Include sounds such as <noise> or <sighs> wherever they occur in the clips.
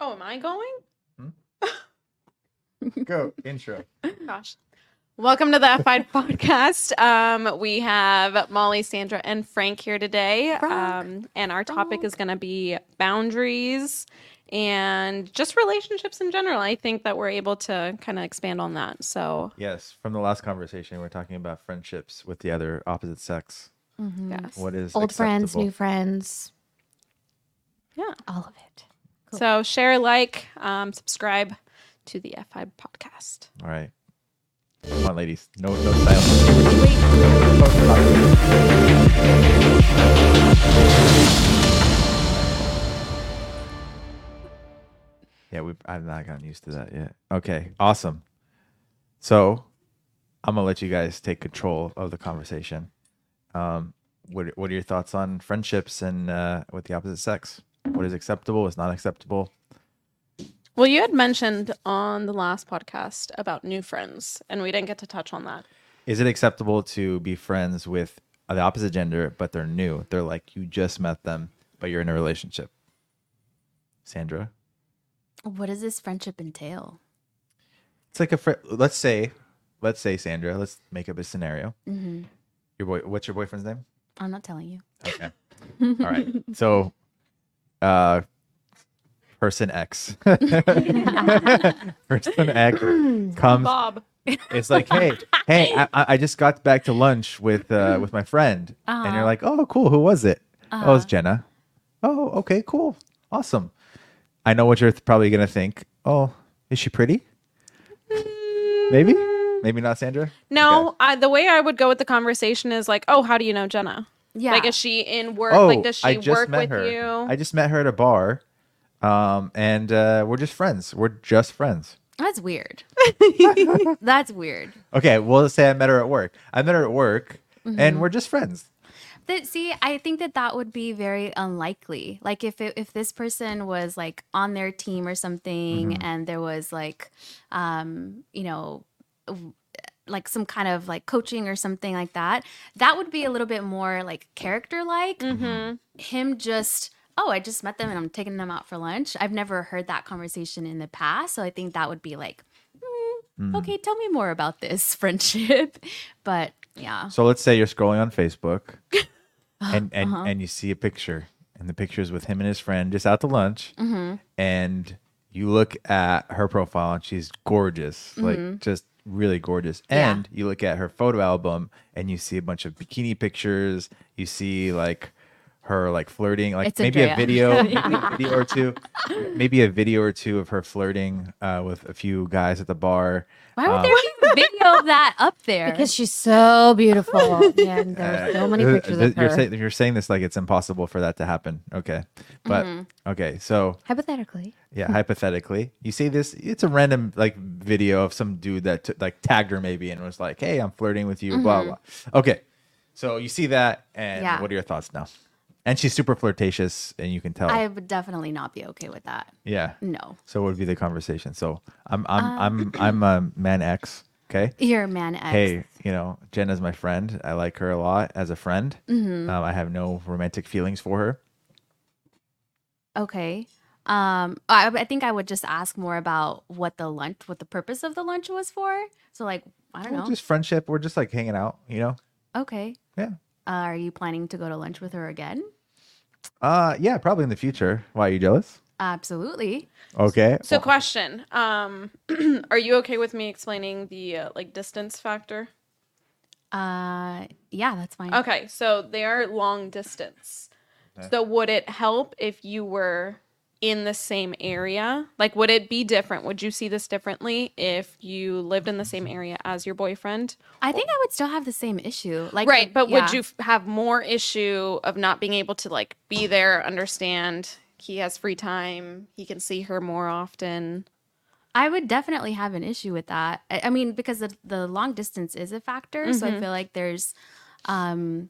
Oh, am I going? <laughs> Go intro. Gosh. Welcome to the F5 podcast. Um, we have Molly, Sandra, and Frank here today. Um, and our topic is going to be boundaries and just relationships in general. I think that we're able to kind of expand on that. So, Yes, from the last conversation, we're talking about friendships with the other opposite sex. yes. What is Old friends, new friends, Yeah. all of it. Cool. So, share, like, um, subscribe to the F5 podcast. All right. Come on, ladies. No, no silence. Yeah, we. I've not gotten used to that yet. Okay, awesome. So, I'm gonna let you guys take control of the conversation. Um, what What are your thoughts on friendships and uh, with the opposite sex? What is acceptable? What's not acceptable? Well, you had mentioned on the last podcast about new friends, and we didn't get to touch on that. Is it acceptable to be friends with the opposite gender, but they're new? They're like you just met them, but you're in a relationship. Sandra, What does this friendship entail? it's like a friend. let's say, let's say Sandra, let's make up a scenario. hmm Your boy, what's your boyfriend's name? I'm not telling you. Okay, <laughs> all right. So, uh, person X, <laughs> person X comes Bob. it's like, hey, hey, I, I just got back to lunch with uh, with my friend, and you're Uh-huh. like, oh, cool. Who was it? Oh, it's Uh-huh. Jenna. Oh, okay, cool, awesome. I know what you're th- probably gonna think. Oh, is she pretty? Maybe, maybe not, Sandra. No, I, the way I would go with the conversation is like, oh, how do you know Jenna? Yeah. Like, is she in work? Oh, like, does she I just work met with her. you? I just met her at a bar, um, and uh, we're just friends. We're just friends. That's weird. <laughs> That's weird. Okay, well, let's say I met her at work. I met her at work, Mm-hmm. and we're just friends. That see, I think that that would be very unlikely. Like if it, if this person was like on their team or something, Mm-hmm. and there was like, um, you know, w- like some kind of like coaching or something like that, that would be a little bit more like character like. mm-hmm. Him just. Oh, I just met them and I'm taking them out for lunch. I've never heard that conversation in the past. So I think that would be like, mm, okay, tell me more about this <laughs> friendship. But yeah. So let's say you're scrolling on Facebook <laughs> and and, Uh-huh. and you see a picture and the picture is with him and his friend just out to lunch Mm-hmm. and you look at her profile and she's gorgeous like just really gorgeous. And you look at her photo album and you see a bunch of bikini pictures. You see like her like flirting like It's maybe a Andrea. video <laughs> maybe a video or two maybe a video or two of her flirting uh, with a few guys at the bar Why would Um, there be a video of that up there? Because she's so beautiful. <laughs> and there are so many Uh, pictures th- of you're, her. say- you're saying this like it's impossible for that to happen. Okay. But Mm-hmm. okay. So Hypothetically. yeah, hypothetically, you see this, it's a random like video of some dude that t- like tagged her maybe and was like, Hey, I'm flirting with you, blah, blah. Okay. So you see that. And Mm-hmm. Yeah. what are your thoughts now? And she's super flirtatious and you can tell. I would definitely not be okay with that. yeah. No. So what would be the conversation? So I'm, I'm, Um, I'm, <clears throat> I'm a man X. Okay. You're a man X. hey, you know, Jenna's my friend. I like her a lot as a friend. Mm-hmm. Um, I have no romantic feelings for her. Okay. Um, I, I think I would just ask more about what the lunch, what the purpose of the lunch was for. So, like, I don't Well, know. Just friendship. We're just like hanging out, you know? okay. Yeah. Uh, are you planning to go to lunch with her again? Uh yeah, probably in the future. Why are you jealous? Absolutely. Okay. So, Well, question: um, <clears throat> Are you okay with me explaining the uh, like distance factor? Uh, yeah, that's fine. Okay, so they are long distance. So, would it help if you were in the same area? Like, would it be different? Would you see this differently if you lived in the same area as your boyfriend? I think I would still have the same issue. Like, right, but would you f- have more issue of not being able to like be there, understand he has free time, he can see her more often? I would definitely have an issue with that. I, I mean, because the, the long distance is a factor. So I feel like there's, um,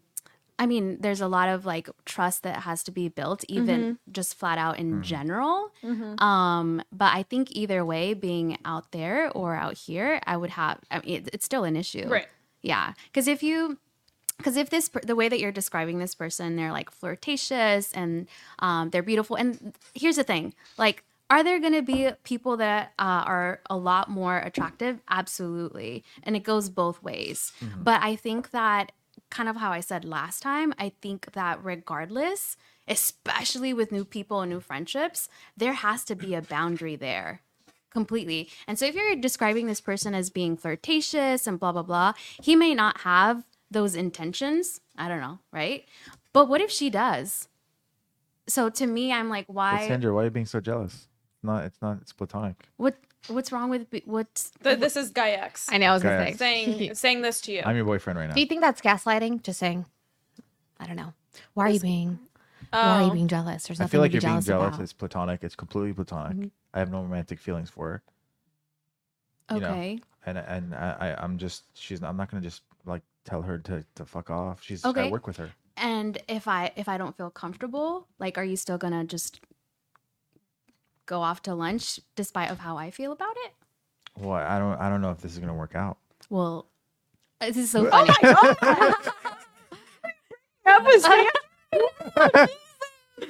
I mean, there's a lot of like trust that has to be built, even just flat out in general. Um, but I think either way, being out there or out here, I would have. I mean, it, it's still an issue, Right. Yeah, because if you because if this the way that you're describing this person they're like flirtatious and um, they're beautiful and here's the thing like Are there going to be people that uh, are a lot more attractive? Absolutely. And it goes both ways. But I think that, kind of how I said last time, I think that regardless, especially with new people and new friendships, there has to be a boundary there completely. And so if you're describing this person as being flirtatious and blah, blah, blah, he may not have those intentions. I don't know, right? But what if she does? So to me, I'm like, But why? Sandra, why are you being so jealous? It's not. It's not. It's platonic. What what's wrong with be- what's Th- this is Guy X I know. I was gonna Okay. say. saying saying this to you. I'm your boyfriend right now. Do you think that's gaslighting? Just saying. I don't know. Why are you being? Why are you Oh. being jealous? There's I nothing feel like to you're be being jealous, jealous. about. It's platonic. It's completely platonic. Mm-hmm. I have no romantic feelings for her. You know. okay? and and I, I I'm just she's I'm not gonna just like tell her to to fuck off. She's Okay. I work with her. And if I if I don't feel comfortable, like, are you still gonna just go off to lunch despite of how I feel about it? Well, I don't I don't know if this is gonna work out. Well, this is so funny. <laughs> Oh my god. that was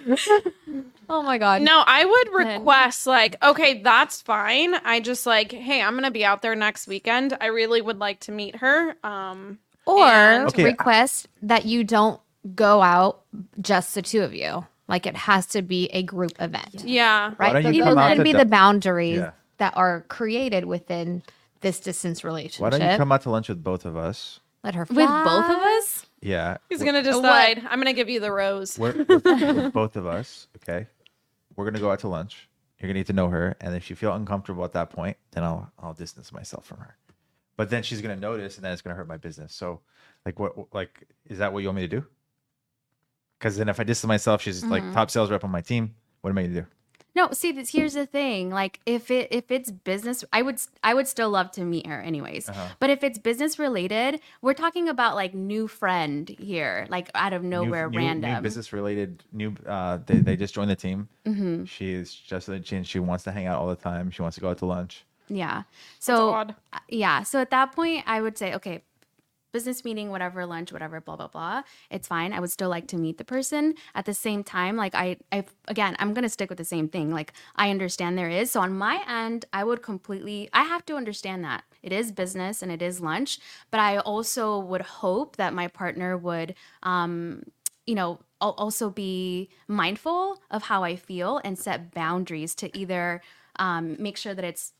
<laughs> oh my god. No, I would request like, okay, that's fine. I just like, hey, I'm gonna be out there next weekend. I really would like to meet her. Um, Or And- Okay. request that you don't go out just the two of you. Like it has to be a group event. yeah, Why Right. don't you Those come out could to be the- the boundaries Yeah. that are created within this distance relationship. Why don't you come out to lunch with both of us? Let her With both of us? Yeah, he's gonna decide. I'm gonna give you the rose. we're, with, <laughs> with both of us. Okay, we're gonna go out to lunch. You're gonna need to know her, and if you feel uncomfortable at that point, then I'll I'll distance myself from her. But then she's gonna notice, and then it's gonna hurt my business. So, like, what like is that what you want me to do? Because then if I distance myself, she's like top sales rep on my team. What am I gonna do? No, see, this, here's the thing. Like, if it if it's business, I would I would still love to meet her, anyways. Uh-huh. But if it's business related, we're talking about like new friend here, like out of nowhere, new, random. new business related new uh they, they just joined the team Mm-hmm. she's just she, she wants to hang out all the time she wants to go out to lunch Yeah. So odd. uh, yeah. So at that point, I would say, okay, business meeting, whatever, lunch, whatever, blah blah blah. It's fine. I would still like to meet the person. At the same time, like I, I again, I'm gonna stick with the same thing. Like I understand there is. So on my end, I would completely. I have to understand that it is business and it is lunch, but I also would hope that my partner would. um you know, al- also be mindful of how I feel and set boundaries to either um, make sure that it's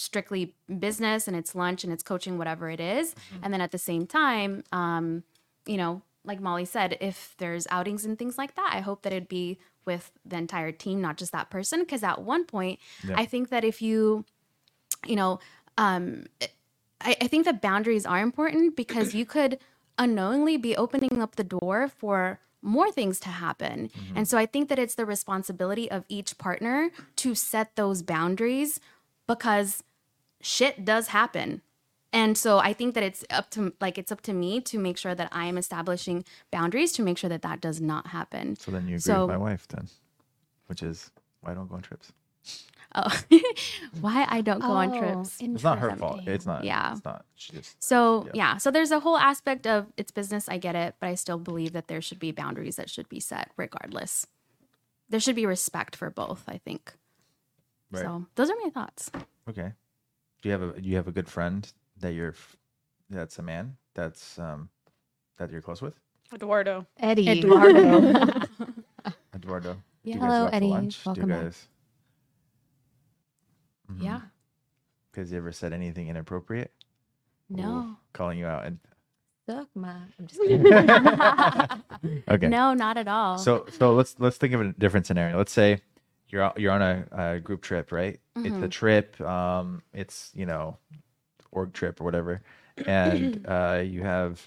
strictly business and it's lunch and it's coaching, whatever it is. And then at the same time, um, you know, like Molly said, if there's outings and things like that, I hope that it'd be with the entire team, not just that person. Because at one point, Yeah. I think that if you, you know, um, I, I think that boundaries are important because you could unknowingly be opening up the door for more things to happen. And so I think that it's the responsibility of each partner to set those boundaries because shit does happen. And so I think that it's up to like it's up to me to make sure that I am establishing boundaries to make sure that that does not happen. so then you agree So- with my wife then which is why I don't go on trips Oh, <laughs> why I don't go on Oh, trips. it's not her fault it's not Yeah. it's not she just So Yeah. yeah. so there's a whole aspect of it's business. I get it, but I still believe that there should be boundaries that should be set regardless. There should be respect for both. I think. Right. So those are my thoughts. okay do you have a do you have a good friend that you're that's a man that's um that you're close with Eduardo. Eddie. Eduardo. <laughs> <laughs> eduardo Yeah. do you guys Hello, go out to Eddie. Welcome do back. you guys Mhm. Yeah. Has he ever said anything inappropriate? No. Calling you out and Suck my. I'm just <laughs> kidding. okay. No, not at all. So so let's let's think of a different scenario. Let's say you're you're on a, a group trip, right? It's Mm-hmm. a trip. Um, it's you know, org trip or whatever, and <clears throat> uh, you have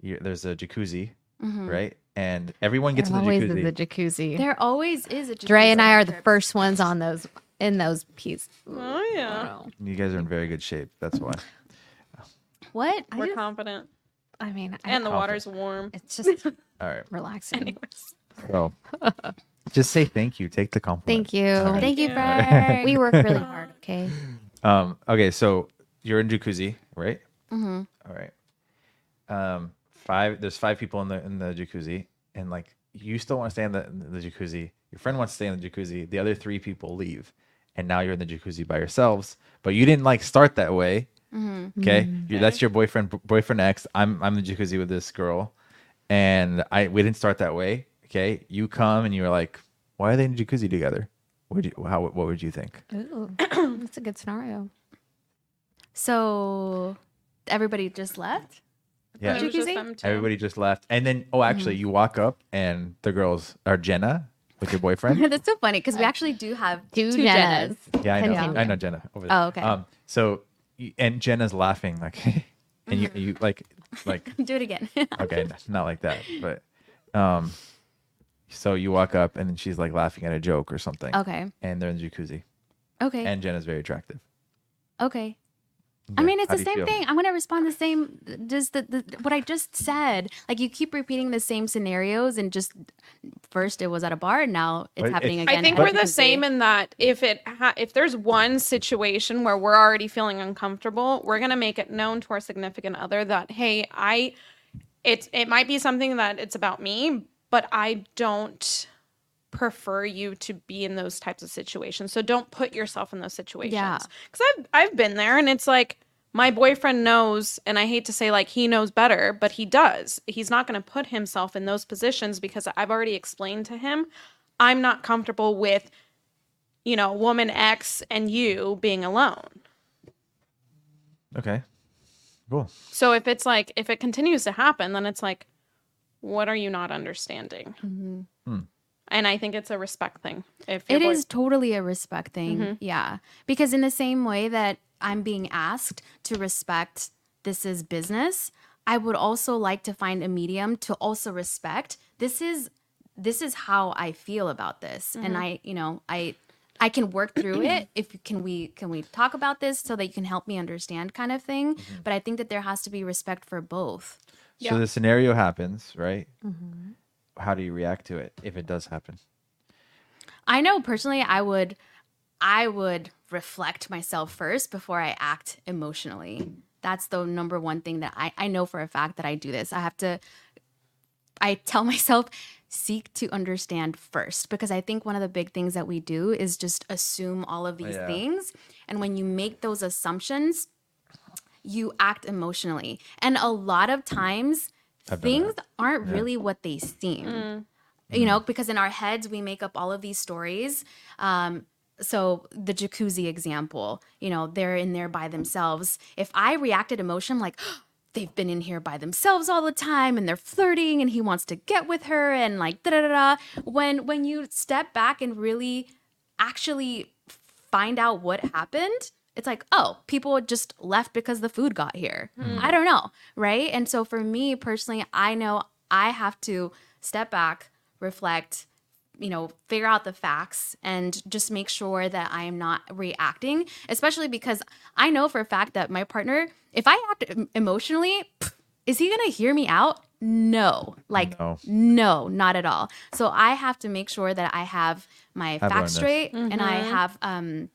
you, there's a jacuzzi, Mhm. right? And everyone gets There in the always jacuzzi. is a jacuzzi. there always is a. Jacuzzi. Dre and I are the first ones on those in those pieces. Oh yeah, you guys are in very good shape. That's why. What? We're just- confident, I mean, I, and the confident. water's warm. it's just All right. relaxing. Anyways, So <laughs> just say thank you. Take the compliment. Thank you. right. Thank you, Yeah. Frank. <laughs> We work really hard. Okay. Um, okay, so you're in jacuzzi, right? Mm-hmm. All right. Um, five. There's five people in the in the jacuzzi, and like you still want to stay in the, in the jacuzzi. Your friend wants to stay in the jacuzzi. The other three people leave, and now you're in the jacuzzi by yourselves. But you didn't like start that way. Okay, You- that's your boyfriend, boyfriend X. I'm I'm in the jacuzzi with this girl, and I we didn't start that way. Okay, you come and you're like, why are they in the jacuzzi together? What would you how what would you think? Ooh, <clears throat> that's a good scenario. So everybody just left. Yeah, It was just Jacuzzi? them two. everybody just left, and then oh, actually, you walk up and the girls are Jenna with your boyfriend. <laughs> That's so funny because we actually do have Two, two, Jennas. Jennas. Yeah, I know. Continue. I know Jenna over there. Oh, okay. Um, so and Jenna's laughing like, <laughs> and you you like like <laughs> Do it again. okay, not like that, but um, so you walk up and then she's like laughing at a joke or something. okay. And they're in the jacuzzi, Okay. and Jenna's very attractive. okay. I mean, it's how the same feel? thing. I'm gonna respond the same. Just the, the what I just said. Like you keep repeating the same scenarios, and just first it was at a bar, and now it's But happening it's- again. I think we're the jacuzzi. same in that if it ha- if there's one situation where we're already feeling uncomfortable, we're gonna make it known to our significant other that hey, I it's it might be something that it's about me, but I don't prefer you to be in those types of situations. So don't put yourself in those situations. Yeah. Cuz I've I've been there and it's like my boyfriend knows and I hate to say like he knows better, but he does. He's not going to put himself in those positions because I've already explained to him I'm not comfortable with you know, woman X and you being alone. Okay, cool. So if it's like if it continues to happen, then it's like, what are you not understanding? Mm-hmm. Hmm. And I think it's a respect thing. If It your is totally a respect thing. Mm-hmm. Yeah. Because in the same way that I'm being asked to respect this is business, I would also like to find a medium to also respect this is this is how I feel about this. And mm-hmm. I, you know, I I can work through it <clears throat> if can we can we talk about this so that you can help me understand kind of thing. Mm-hmm. But I think that there has to be respect for both. Yeah. So the scenario happens, right? Mm-hmm. How do you react to it if it does happen? I know personally I would I would reflect myself first before I act emotionally. That's the number one thing that I, I know for a fact that I do this. I have to I tell <laughs> myself seek to understand first because I think one of the big things that we do is just assume all of these Yeah. things. And when you make those assumptions, you act emotionally. And a lot of times things aren't really what they seem. Mm. you know because in our heads we make up all of these stories. Um so the jacuzzi example you know they're in there by themselves. If i reacted emotion like <gasps> they've been in here by themselves all the time and they're flirting and he wants to get with her and like da da da da. When when you step back and really actually find out what happened it's like oh people just left because the food got here. I don't know right? And so for me personally i know i have to step back reflect you know figure out the facts and just make sure that i am not reacting especially because i know for a fact that my partner if i act emotionally is he gonna hear me out? No like No. no not at all. So i have to make sure that i have my I've learned facts this. straight and i have um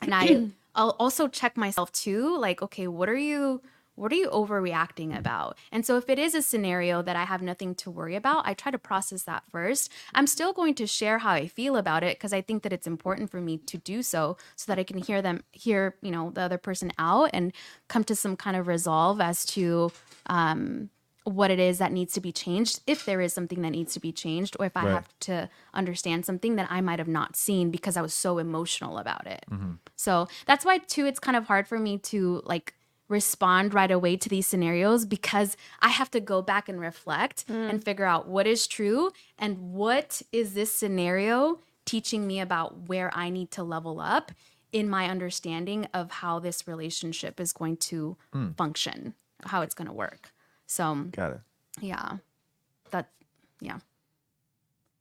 and i <clears throat> i'll also check myself too like okay what are you what are you overreacting about? And so if it is a scenario that i have nothing to worry about i try to process that first. I'm still going to share how i feel about it because i think that it's important for me to do so so that i can hear them hear you know the other person out and come to some kind of resolve as to um what it is that needs to be changed if there is something that needs to be changed or if i Right. have to understand something that i might have not seen because i was so emotional about it mm-hmm. so that's why too it's kind of hard for me to like respond right away to these scenarios because I have to go back and reflect mm. and figure out what is true and what is this scenario teaching me about where I need to level up in my understanding of how this relationship is going to hmm. function, how it's going to work. So, Got it. yeah. That yeah.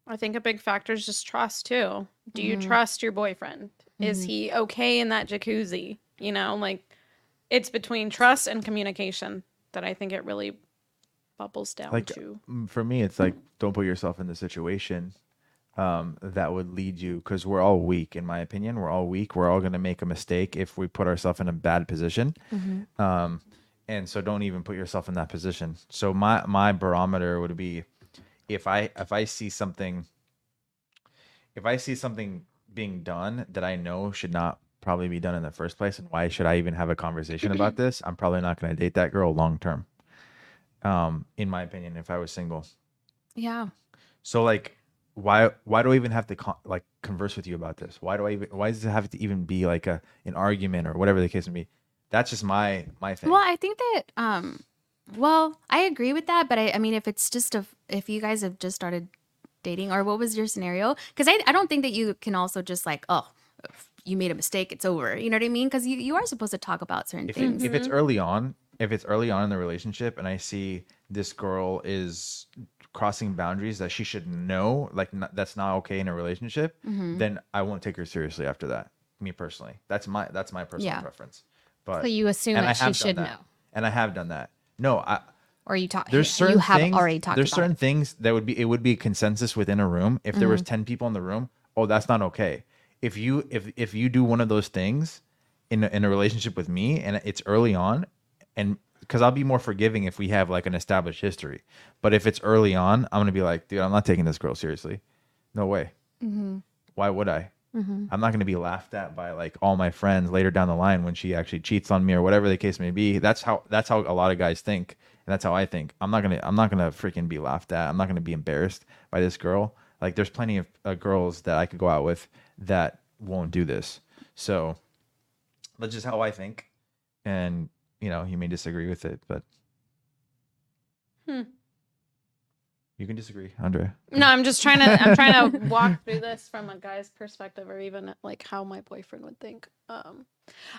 I think a big factor is just trust too. Do you trust your boyfriend? Is he okay in that jacuzzi? You know, like it's between trust and communication that I think it really bubbles down Like to. mm, for me, it's like don't put yourself in the situation um, that would lead you because we're all weak, in my opinion. We're all weak. We're all going to make a mistake if we put ourselves in a bad position. Um, and so don't even put yourself in that position. So my my barometer would be if I if I see something if I see something being done that I know should not probably be done in the first place and why should I even have a conversation about this? I'm probably not going to date that girl long term. Um in my opinion if I was single. Yeah. So like why why do I even have to con- like converse with you about this? Why do I even why does it have to even be like a an argument or whatever the case may be? That's just my my thing. Well, I think that um well, I agree with that, but I, I mean if it's just a if you guys have just started dating or what was your scenario? Cuz I I don't think that you can also just like, oh, you made a mistake, it's over. You know what I mean? Cuz you you are supposed to talk about certain if, things. it, if it's early on, if it's early on in the relationship and I see this girl is crossing boundaries that she should know, like not, that's not okay in a relationship, Mm-hmm. then I won't take her seriously after that. Me personally, that's my that's my personal Yeah. preference. But So you assume that I she should that. know. and I have done that. No, I Or you talk. there's certain you have things, already talked There's certain it. things that would be it would be consensus within a room. If there Mm-hmm. was ten people in the room, oh, that's not okay. If you if if you do one of those things in a, in a relationship with me and it's early on, and because I'll be more forgiving if we have like an established history. But if it's early on, I'm gonna be like, dude, I'm not taking this girl seriously. No way. Mm-hmm. Why would I? I'm not going to be laughed at by like all my friends later down the line when she actually cheats on me or whatever the case may be. That's how that's how a lot of guys think, and that's how I think. I'm not gonna I'm not gonna freaking be laughed at. I'm not gonna be embarrassed by this girl. Like there's plenty of uh, girls that I could go out with that won't do this. So that's just how I think, and you know you may disagree with it, but Hmm. You can disagree, Andre. No, I'm just trying to. I'm <laughs> trying to walk through this from a guy's perspective, or even like how my boyfriend would think. Um,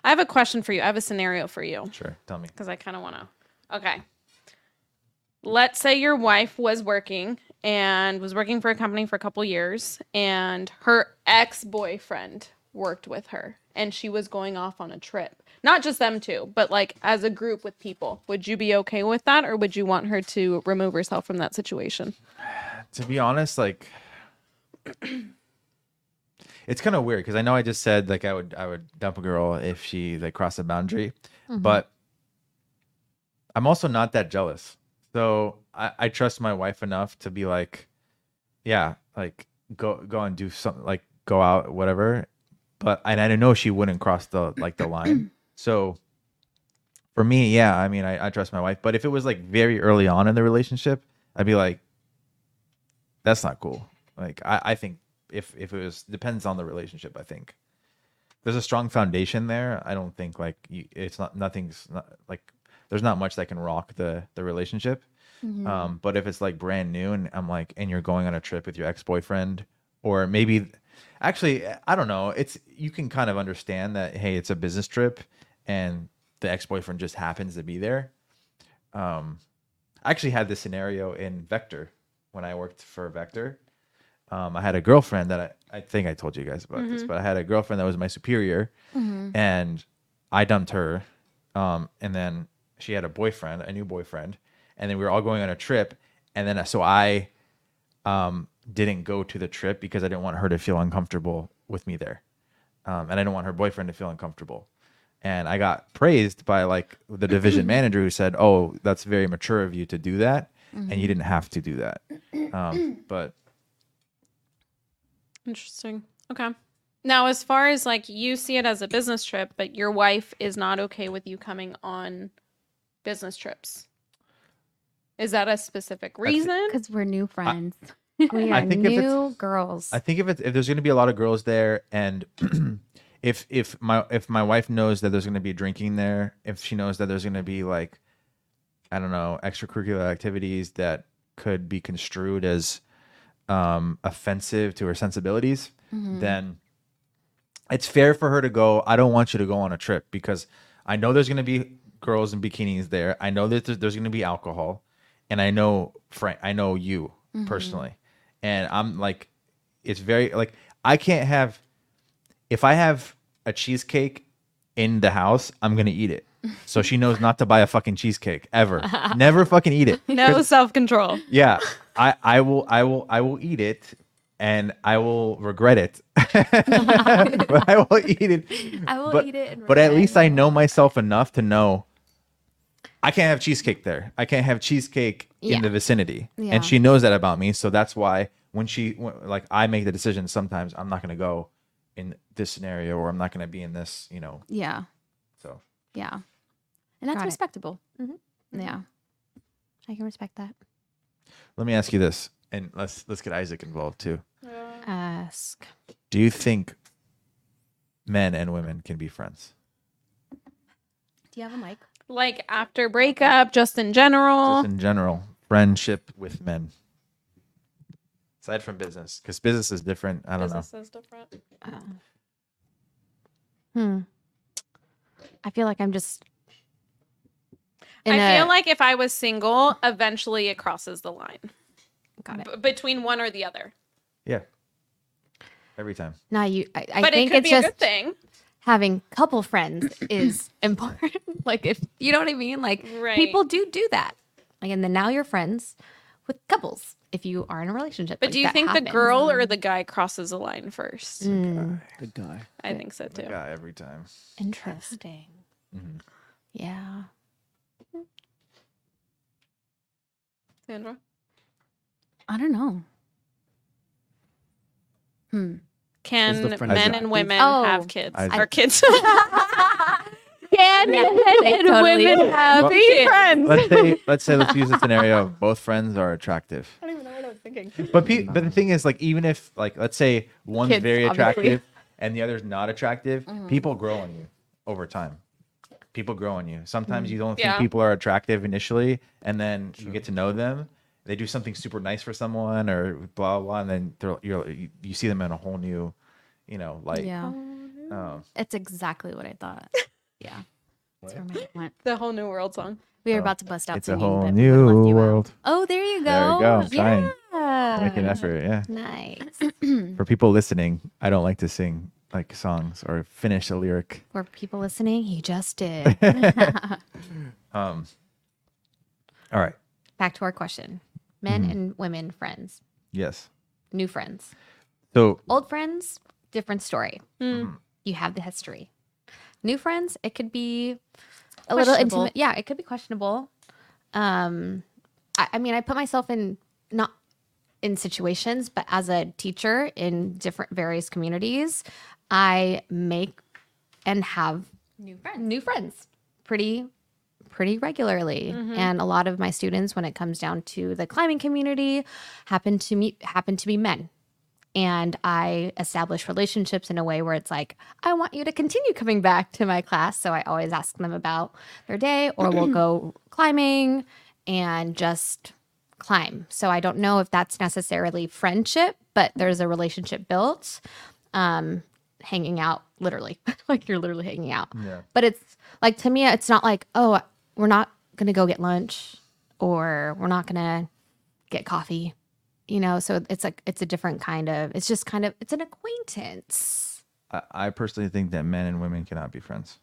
I have a question for you. I have a scenario for you Sure, tell me. because I kind of want to. Okay. Let's say your wife was working and was working for a company for a couple years, and her ex boyfriend worked with her, and she was going off on a trip. Not just them two, but like as a group with people. Would you be okay with that, or would you want her to remove herself from that situation? <sighs> to be honest, like <clears throat> it's kind of weird because I know I just said like I would I would dump a girl if she like crossed a boundary, mm-hmm. but I'm also not that jealous. So I, I trust my wife enough to be like, yeah, like go go and do something like go out whatever. But and I didn't know she wouldn't cross the like the line. <clears throat> So for me, yeah, I mean I, I trust my wife. But if it was like very early on in the relationship, I'd be like, that's not cool. Like I, I think if if it was depends on the relationship. I think there's a strong foundation there. I don't think like you, it's not nothing's not like there's not much that can rock the the relationship. Um, but if it's like brand new and I'm like and you're going on a trip with your ex boyfriend or maybe actually I don't know. It's you can kind of understand that hey it's a business trip and the ex boyfriend just happens to be there. Um, I actually had this scenario in Vector when I worked for Vector. Um, I had a girlfriend that I, I think I told you guys about this, but I had a girlfriend that was my superior, and I dumped her. Um, and then she had a boyfriend, a new boyfriend, and then we were all going on a trip. And then so I um, didn't go to the trip because I didn't want her to feel uncomfortable with me there, um, and I didn't want her boyfriend to feel uncomfortable. And I got praised by like the division <clears throat> manager who said, "Oh, that's very mature of you to do that, and you didn't have to do that." Um, <clears throat> but Interesting. Okay. Now, as far as like you see it as a business trip, but your wife is not okay with you coming on business trips. Is that a specific reason? Because we're new friends. I <laughs> are think if it's- new girls. I think if it's if there's going to be a lot of girls there, and <clears throat> if if my if my wife knows that there's going to be drinking there, if she knows that there's going to be like, I don't know, extracurricular activities that could be construed as um, offensive to her sensibilities, then it's fair for her to go. I don't want you to go on a trip because I know there's going to be girls in bikinis there. I know that there's, there's going to be alcohol, and I know Frank. I know you personally, and I'm like, it's very like I can't have if I have a cheesecake in the house, I'm gonna eat it. So she knows not to buy a fucking cheesecake ever. <laughs> Never fucking eat it. no self control. Yeah, I I will I will I will eat it and I will regret it. <laughs> but I will eat it. I will but, eat it. And but at least. I know myself enough to know I can't have cheesecake there. I can't have cheesecake Yeah. in the vicinity, Yeah. and she knows that about me. So that's why when she when, like I make the decision, sometimes I'm not going to go in this scenario, or I'm not going to be in this, you know. Yeah. So Yeah. And that's Got it. respectable. Mhm. Yeah. I can respect that. let me ask you this, and let's let's get Isaac involved too. Ask. Do you think men and women can be friends? Do you have a mic? Like after breakup, just in general. Just in general, friendship with men. Aside from business, because business is different. I don't know. Business is different. Uh, hmm. I feel like I'm just. in I a- feel like if I was single, eventually it crosses the line Got it. b- between one or the other. Yeah. Every time. Now you. I, I But it think could it's be just a good thing. having couple friends is <coughs> important. like if you know what I mean. Like Right. people do do that. Like and then now you're friends with couples if you are in a relationship. But Like, do you that think the girl or the guy crosses the line first? Mm, The guy. I think so too. Yeah, every time. interesting. Mhm. Yeah. Sandra? I don't know. Hmm. Can Is the friend men and women Oh. have kids? I- or kids? <laughs> <laughs> <laughs> Can men and <laughs> totally- women have Well- be friends? let's say <laughs> let's say let's use a scenario of both friends are attractive. I don't even know what I was thinking. But pe- but the thing is like even if like let's say one's Kids, very obviously. attractive and the other's not attractive, people grow on you over time. People grow on you. Sometimes you don't think Yeah. people are attractive initially and then you get to know them. They do something super nice for someone or blah blah, blah and then they're, you're you, you see them in a whole new, you know, like yeah. um, It's exactly what I thought. <laughs> Yeah. That's where my head went. The whole new world song. We were Oh, about to bust out it's a singing, whole but we would've left new you out. world. Oh, there you go. There we go. I'm trying. Yeah. Make an effort, yeah. Nice. <clears throat> For people listening, I don't like to sing like songs or finish a lyric. For people listening, he just did. <laughs> <laughs> Um. All right. Back to our question. Men Mm-hmm. and women friends. Yes. New friends. So Old friends, different story. Mm. You have the history. New friends, it could be a little intimate. Yeah, it could be questionable. Um, I, I mean, I put myself in not in situations, but as a teacher in different various communities, I make and have New friends. new friends pretty pretty regularly and a lot of my students when it comes down to the climbing community happen to meet happen to be men and i establish relationships in a way where it's like i want you to continue coming back to my class. So i always ask them about their day or we'll go climbing and just climb. So i don't know if that's necessarily friendship but there's a relationship built um hanging out literally. <laughs> Like you're literally hanging out. Yeah. but it's like to me it's not like oh we're not gonna go get lunch or we're not gonna get coffee you know so it's like it's a different kind of it's just kind of it's an acquaintance I, I personally think that men and women cannot be friends.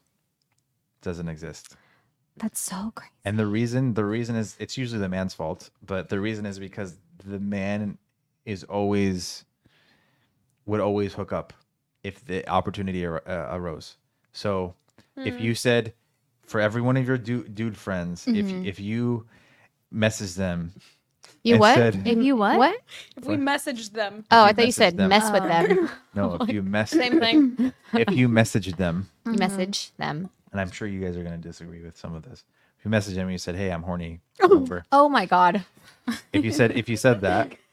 it doesn't exist. that's so great And the reason the reason is it's usually the man's fault, but the reason is because the man is always would always hook up if the opportunity ar- uh, arose. So if you said for every one of your du- dude friends, if if you message them, you what said- If you what? what If we messaged them, oh i thought you message said them. mess with them <laughs> no, if you mess same thing. if you messaged them, you message them and I'm sure you guys are going to disagree with some of this. If you message them and you said, "Hey, I'm horny," come <laughs> over. oh my god If you said if you said that, <laughs> <clears throat>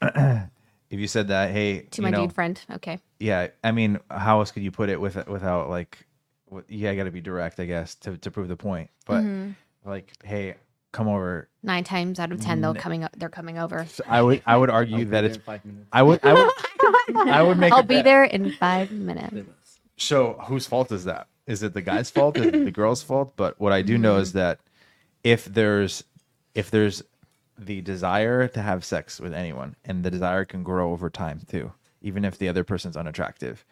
if you said that, hey, to you my know, dude friend okay yeah, I mean, how else could you put it with without like, what, yeah, I got to be direct, I guess, to to prove the point. But mm-hmm. like, hey, come over. nine times out of ten they'll coming up they're coming over So I would I would argue that it's five minutes. I would I would <laughs> I would make i'll a be bet. there in five minutes So whose fault is that? Is it the guy's fault? Is it the girl's fault? But what I do know is that if there's if there's the desire to have sex with anyone, and the desire can grow over time too, even if the other person's unattractive,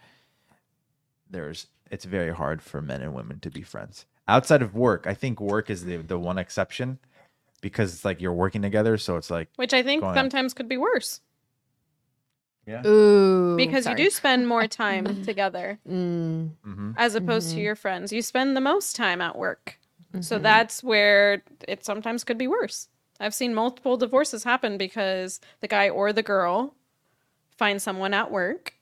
there's it's very hard for men and women to be friends. Outside of work, I think work is the the one exception because it's like you're working together, so it's like Which I think Go on. sometimes could be worse ooh because sorry. you do spend more <laughs> time together mm, mhm. as opposed to your friends. You spend the most time at work. So that's where it sometimes could be worse. I've seen multiple divorces happen because the guy or the girl find someone at work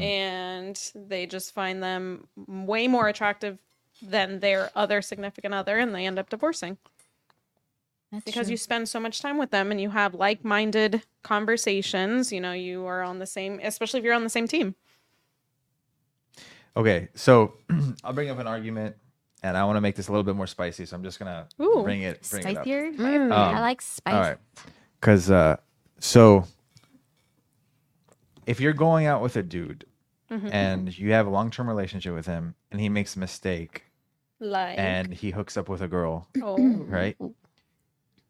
and they just find them way more attractive than their other significant other and they end up divorcing That's because true. you spend so much time with them and you have like-minded conversations you know you are on the same especially if you're on the same team Okay, so <clears throat> I'll bring up an argument, and I want to make this a little bit more spicy. So I'm just gonna Ooh. bring it, bring it up. spicier. Mm, I like spice. All right, because uh, so if you're going out with a dude and you have a long term relationship with him, and he makes a mistake like and he hooks up with a girl, <clears throat> oh right?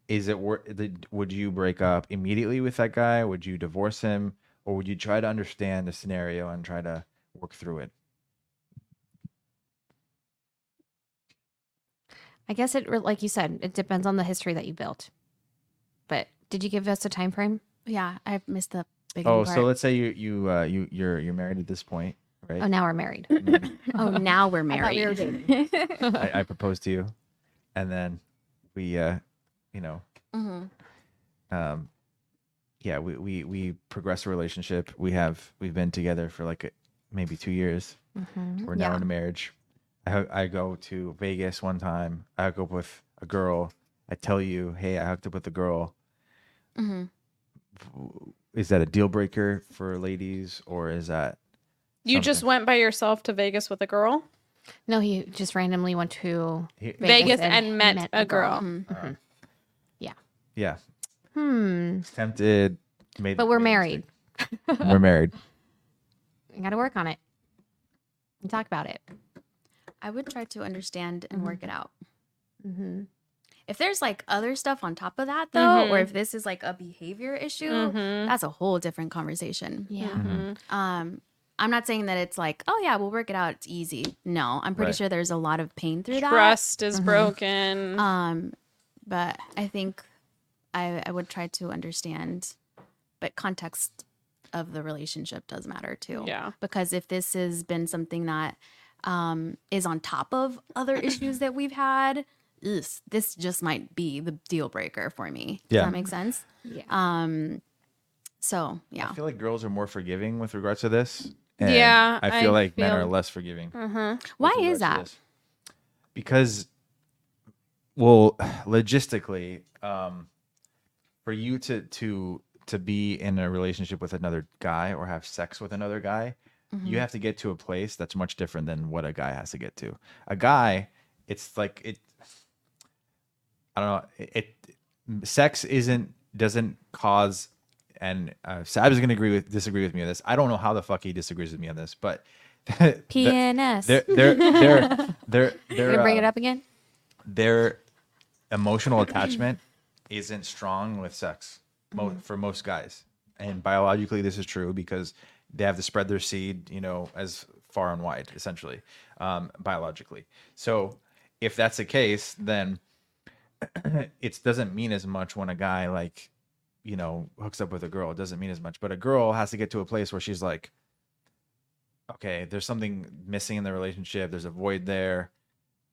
Is it worth? Would you break up immediately with that guy? Would you divorce him, or would you try to understand the scenario and try to work through it? I guess it, like you said, it depends on the history that you built. But did you give us a time frame? Yeah, I've missed the beginning Oh, part. so let's say you you uh, you you're you're married at this point, right? Oh, now we're married. <laughs> oh, now we're I we were married. <laughs> I, I propose to you, and then we, uh, you know, Mhm. um, yeah, we, we we progress a relationship. We have we've been together for like a, maybe two years. Mhm. We're now Yeah. in a marriage. I ho- I go to Vegas one time. I hook up with a girl. I tell you, hey, I hooked up with a girl. Mhm. Is that a deal breaker for ladies, or is that you just went by yourself to vegas with a girl No, he just randomly went to He- Vegas and met a girl. Mhm. yeah Hmm. tempted? Made, But we're made a married. mistake. we're married. I got to work on it. And talk about it. I would try to understand and work it out. Mm-hmm. If there's like other stuff on top of that though, or Mhm. if this is like a behavior issue, Mhm. that's a whole different conversation. Yeah. Mm-hmm. Um, I'm not saying that it's like, oh yeah, we'll work it out. It's easy. No, I'm pretty Right. sure there's a lot of pain through that. trust is Mhm. broken. Um, but I think I I would try to understand, but context of the relationship does matter too. yeah because if this has been something that um, is on top of other issues that we've had, ugh, this just might be the deal breaker for me. Does Yeah. that make sense? Yeah. Um, so yeah, I feel like girls are more forgiving with regards to this. And Yeah, I feel I like men are less forgiving. uh-huh why is that? Because, well, logistically, um, for you to to to be in a relationship with another guy or have sex with another guy, Mm-hmm. you have to get to a place that's much different than what a guy has to get to. A guy, it's like it. I don't know. It, it sex isn't doesn't cause. And uh, Sab is going to agree with disagree with me on this. I don't know how the fuck he disagrees with me on this, but <laughs> PNS. they're they're they're they're <laughs> they're Gonna bring it uh, up again? their emotional attachment isn't strong with sex mo- Mm-hmm. for most guys and biologically this is true because they have to spread their seed you know as far and wide essentially um, biologically so if that's the case then <clears throat> it doesn't mean as much when a guy like you know hooks up with a girl it doesn't mean as much. But a girl has to get to a place where she's like okay there's something missing in the relationship there's a void there.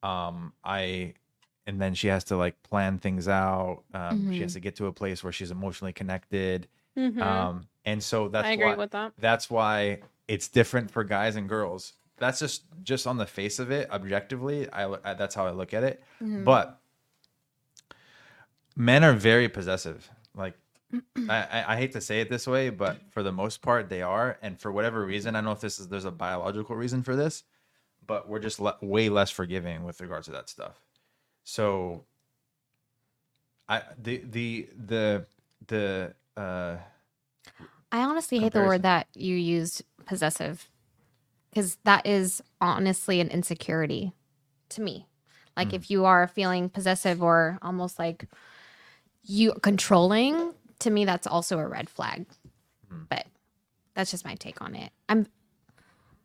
Um i and then she has to like plan things out. Um she has to get to a place where she's emotionally connected. Mhm. um and so that's i agree why, with that. that's why it's different for guys and girls. That's just just on the face of it objectively i, I that's how i look at it. But men are very possessive. Like I, I hate to say it this way but for the most part they are. And for whatever reason i don't know if this is there's a biological reason for this but we're just le- way less forgiving with regards to that stuff. So i the the the the uh I honestly hate the word that you used, possessive, because that is honestly an insecurity to me. Like if you are feeling possessive or almost like you controlling, to me, that's also a red flag. Hmm. But that's just my take on it. I'm,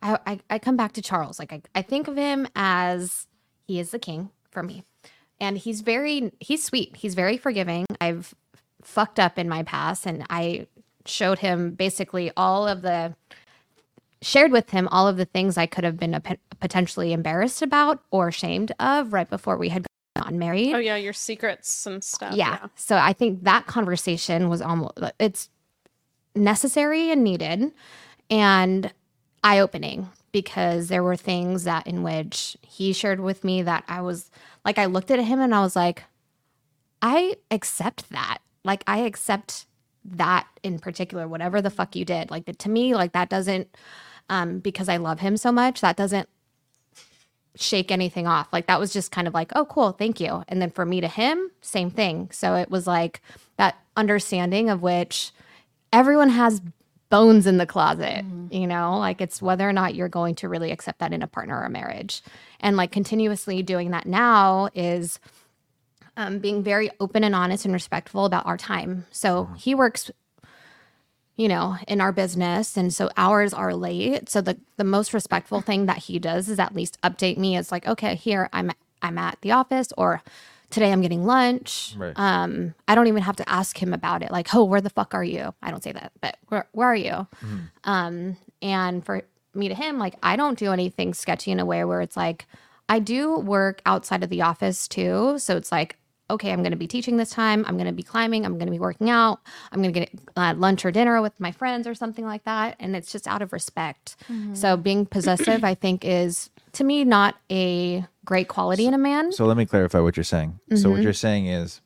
I, I, I come back to Charles. Like I, I think of him as he is the king for me, and he's very, he's sweet. He's very forgiving. I've fucked up in my past, and I showed him basically all of the shared with him all of the things I could have been a, potentially embarrassed about or ashamed of right before we had non-married. Oh yeah, your secrets and stuff. yeah. So I think that conversation was almost it's necessary and needed and eye-opening because there were things that in which he shared with me that I was like I looked at him and I was like I accept that. Like I accept that in particular whatever the fuck you did. Like to me like that doesn't um because I love him so much that doesn't shake anything off. Like that was just kind of like, oh, cool, thank you. And then for me to him, same thing. So it was like that understanding of which everyone has bones in the closet, you know, like it's whether or not you're going to really accept that in a partner or a marriage. And like continuously doing that now is um, being very open and honest and respectful about our time. So he works you know, in our business. And so hours are late. So the, the most respectful thing that he does is at least update me as like, okay, here I'm I'm at the office or today I'm getting lunch. Right. Um, I don't even have to ask him about it. Like, oh, where the fuck are you? I don't say that, but where where are you? Um, and for me to him, like I don't do anything sketchy in a way where it's like I do work outside of the office too. So it's like, okay, I'm going to be teaching this time. I'm going to be climbing. I'm going to be working out. I'm going to get uh, lunch or dinner with my friends or something like that. And it's just out of respect. So being possessive, I think, is to me not a great quality in a man. So let me clarify what you're saying. So what you're saying is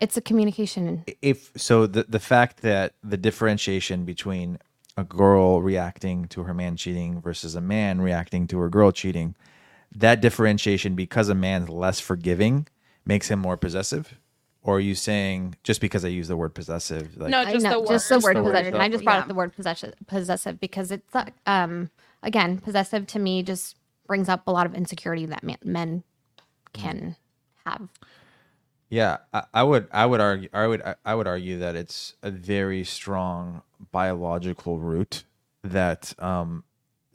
It's a communication. if so the the fact that the differentiation between a girl reacting to her man cheating versus a man reacting to her girl cheating, that differentiation because a man's less forgiving makes him more possessive? Or are you saying just because I use the word possessive? Like, No, I just know, the word. just the word the word possession. I just brought Yeah. up the word possession, possessive because it's uh, um again possessive to me just brings up a lot of insecurity that man, men can have. Yeah, I, I would, I would argue, I would, I would argue that it's a very strong biological root that um,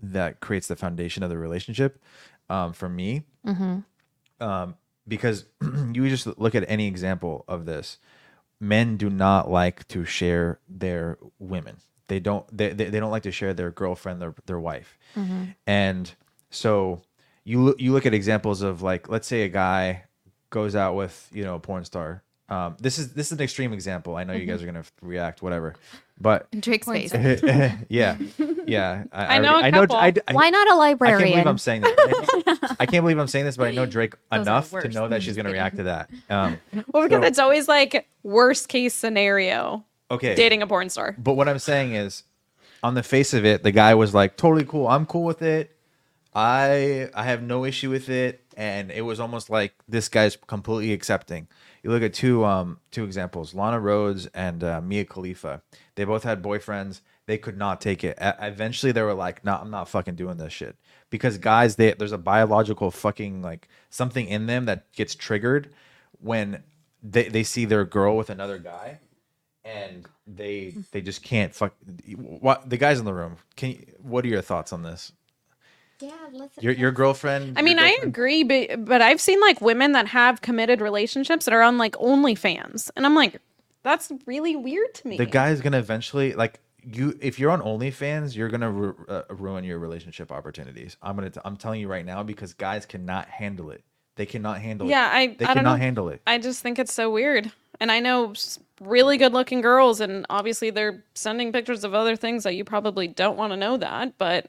that creates the foundation of the relationship. Um, for me, um, because <clears throat> you just look at any example of this, men do not like to share their women. They don't. They, they, they don't like to share their girlfriend, their their wife, mm-hmm. and so you you look at examples of like let's say a guy goes out with you know a porn star. Um, this is this is an extreme example. I know you guys are gonna react, whatever, but Drake's face. <laughs> yeah, <laughs> yeah. I, I know a I know. couple. I, I, Why not a I can't believe? I'm saying that. <laughs> I can't believe I'm saying this, but I know Drake are enough to know that she's gonna react to that. Um, Well, because So- it's always like worst case scenario okay, dating a porn star. But what I'm saying is, on the face of it, the guy was like totally cool. I'm cool with it. I I have no issue with it, and it was almost like this guy's completely accepting. You look at two um two examples, Lana Rhoades and uh, Mia Khalifa. They both had boyfriends. They could not take it. E- eventually, they were like, "No, I'm not fucking doing this shit." Because guys, they, there's a biological fucking like something in them that gets triggered when they, they see their girl with another guy and they they just can't fuck what the guys in the room can you, what are your thoughts on this yeah, let's. your your girlfriend I your mean, I agree, but but I've seen like women that have committed relationships that are on like OnlyFans, and I'm like, that's really weird to me. the guy's gonna eventually like you if you're on OnlyFans, you're gonna ru- uh, ruin your relationship opportunities. I'm gonna t- I'm telling you right now because guys cannot handle it. They cannot handle Yeah, it. I- they I don't cannot handle it. I just think it's so weird. And I know really good looking girls, and obviously they're sending pictures of other things that you probably don't want to know that, but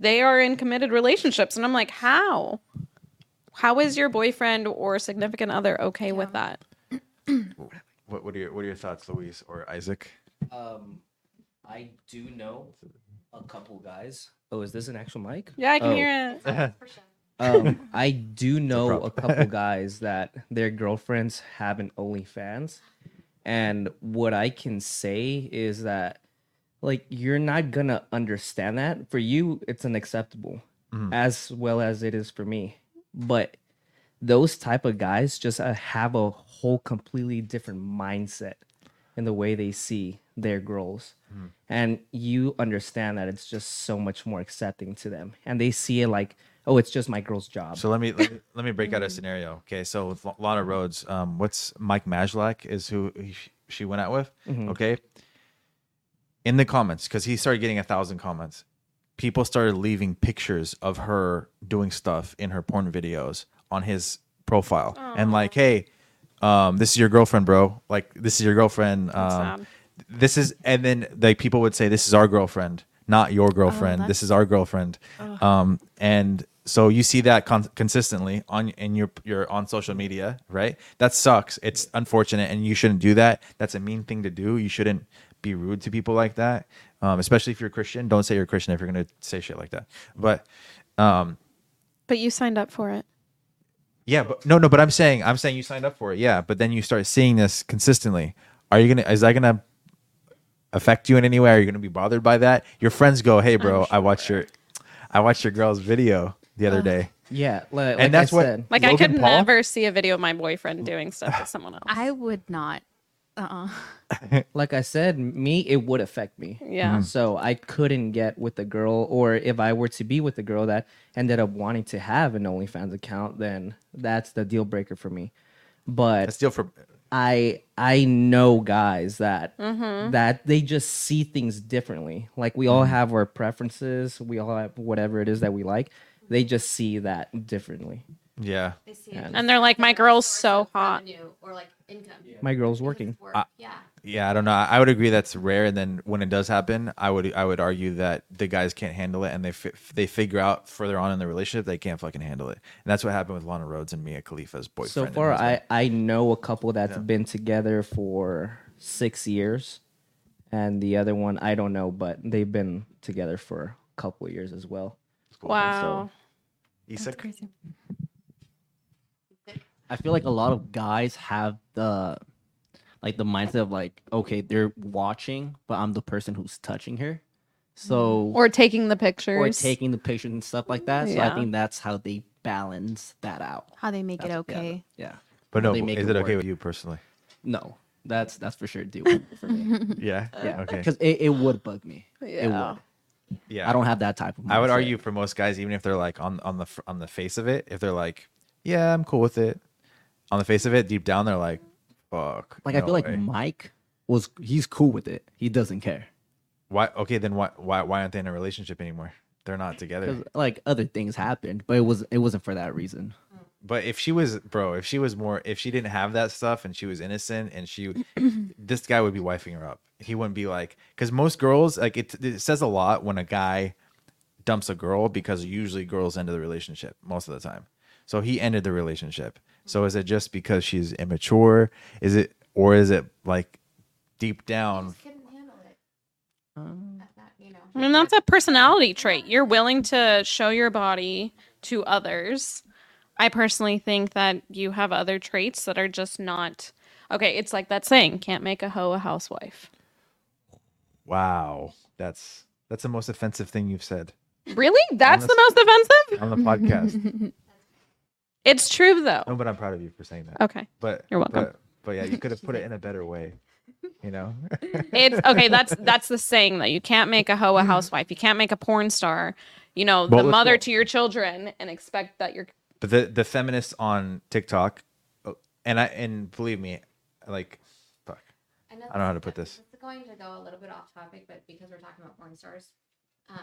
they are in committed relationships. And I'm like, how? How is your boyfriend or significant other okay with that? <clears throat> What what are your what are your thoughts, Luis or Isaac? Um, I do know a couple guys. Oh, is this an actual mic? Yeah, I can Oh. hear it. <laughs> Um, I do know a couple <laughs> guys that their girlfriends have an OnlyFans, and what I can say is that, like, you're not gonna understand that. For you, it's unacceptable, as well as it is for me. But those type of guys just uh, have a whole completely different mindset in the way they see their girls. And you understand that it's just so much more accepting to them. And they see it like, oh, it's just my girl's job. So let me let me, <laughs> let me break out a scenario. Okay, so with Lana Rhoades, um, what's Mike Majlak is who he, she went out with. Okay, in the comments because he started getting a thousand comments, people started leaving pictures of her doing stuff in her porn videos on his profile and like, hey, um, this is your girlfriend, bro. Like, this is your girlfriend. Um, this is, and then like people would say, this is our girlfriend, not your girlfriend. this is our girlfriend. Um, and so you see that con- consistently on in your your on social media, right? That sucks. It's unfortunate, and you shouldn't do that. That's a mean thing to do. You shouldn't be rude to people like that, um, especially if you're a Christian. Don't say you're a Christian if you're gonna say shit like that. But um, But you signed up for it. yeah, but no, no. But I'm saying, I'm saying you signed up for it. Yeah, but then you start seeing this consistently. Are you gonna? Is that gonna affect you in any way? Are you gonna be bothered by that? Your friends go, "Hey, bro, I watched your, I watched your girl's video the other day." Yeah, like, And that's I what- said, Like I could Paul? never see a video of my boyfriend doing stuff with someone <laughs> else. I would not. Uh uh <laughs> like I said, me it would affect me. yeah. So I couldn't get with a girl, or if I were to be with a girl that ended up wanting to have an OnlyFans account, then that's the deal breaker for me. But That's still for. I I know guys that Mm-hmm. that they just see things differently. Like we all have our preferences, we all have whatever it is that we like. They just see that differently. Yeah, And they're like, my girl's so hot. or like income. My girl's working. yeah. Yeah. I don't know. I would agree that's rare. And then when it does happen, I would I would argue that the guys can't handle it, and they fi- they figure out further on in the relationship they can't fucking handle it. And that's what happened with Lana Rhoades and Mia Khalifa's boyfriend. So far. I I know a couple that's been together for six years, and the other one I don't know, but they've been together for a couple years as well. Wow. Isaac? I feel like a lot of guys have the like the mindset of like, okay, they're watching, but I'm the person who's touching her. So mm. Or taking the pictures. or taking the pictures and stuff like that. So Yeah. I think that's how they balance that out. How they make it That's- yeah, okay. Yeah. But no, They make is it it okay work. with you personally? No. That's that's for sure do for me. <laughs> Yeah. Yeah. Okay. Because it, it would bug me. It Yeah. would. Yeah. I don't have that type of I would mindset. argue for most guys, even if they're like on on the fr- on the face of it, if they're like, yeah, I'm cool with it. On the face of it, deep down, they're like, fuck. like I no feel like way." Mike was he's cool with it. He doesn't care. why? Okay, then why why why aren't they in a relationship anymore? They're not together. Because like other things happened, but it was it wasn't for that reason. But if she was, bro, if she was more, if she didn't have that stuff and she was innocent and she, <clears throat> this guy would be wifing her up. He wouldn't be like, because most girls, like it, it says a lot when a guy dumps a girl because usually girls end the relationship most of the time. So he ended the relationship. So is it just because she's immature? Is it, or is it like deep down? couldn't handle it. Um, you know. I mean, that's a personality trait. You're willing to show your body to others. I personally think that you have other traits that are just not okay. It's like that saying, "Can't make a hoe a housewife." Wow, that's that's the most offensive thing you've said Really? That's the most offensive? on the podcast. <laughs> It's true though. no, but I'm proud of you for saying that. Okay. But You're welcome. But, but yeah, you could have put it in a better way. You know. <laughs> It's okay. That's that's the saying that you can't make a hoe a housewife. You can't make a porn star. You know, Well, the let's mother go- to your children, and expect that you're. But the the feminists on TikTok, uh, and I and believe me, like, fuck, I know, I don't know how to put this. This is going to go a little bit off topic, but because we're talking about porn stars, um,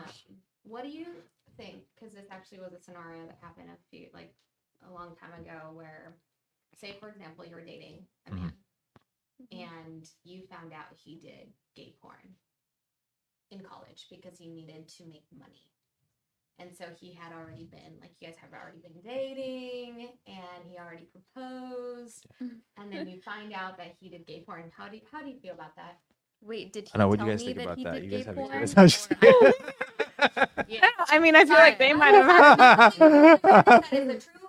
what do you think? Because this actually was a scenario that happened a few, like, a long time ago, where, say, for example, you were dating a mm-hmm. man, mm-hmm. and you found out he did gay porn in college because he needed to make money. And so he had already been like you guys have already been dating and he already proposed mm-hmm. and then you find out that he did gay porn. How do you, how do you feel about that? Wait, did he I know. What do tell you guys me think that about he that? did You gay guys have porn? experience. <laughs> I'm just. <laughs> Yeah. <laughs> I mean, I feel like they might have. that is the true.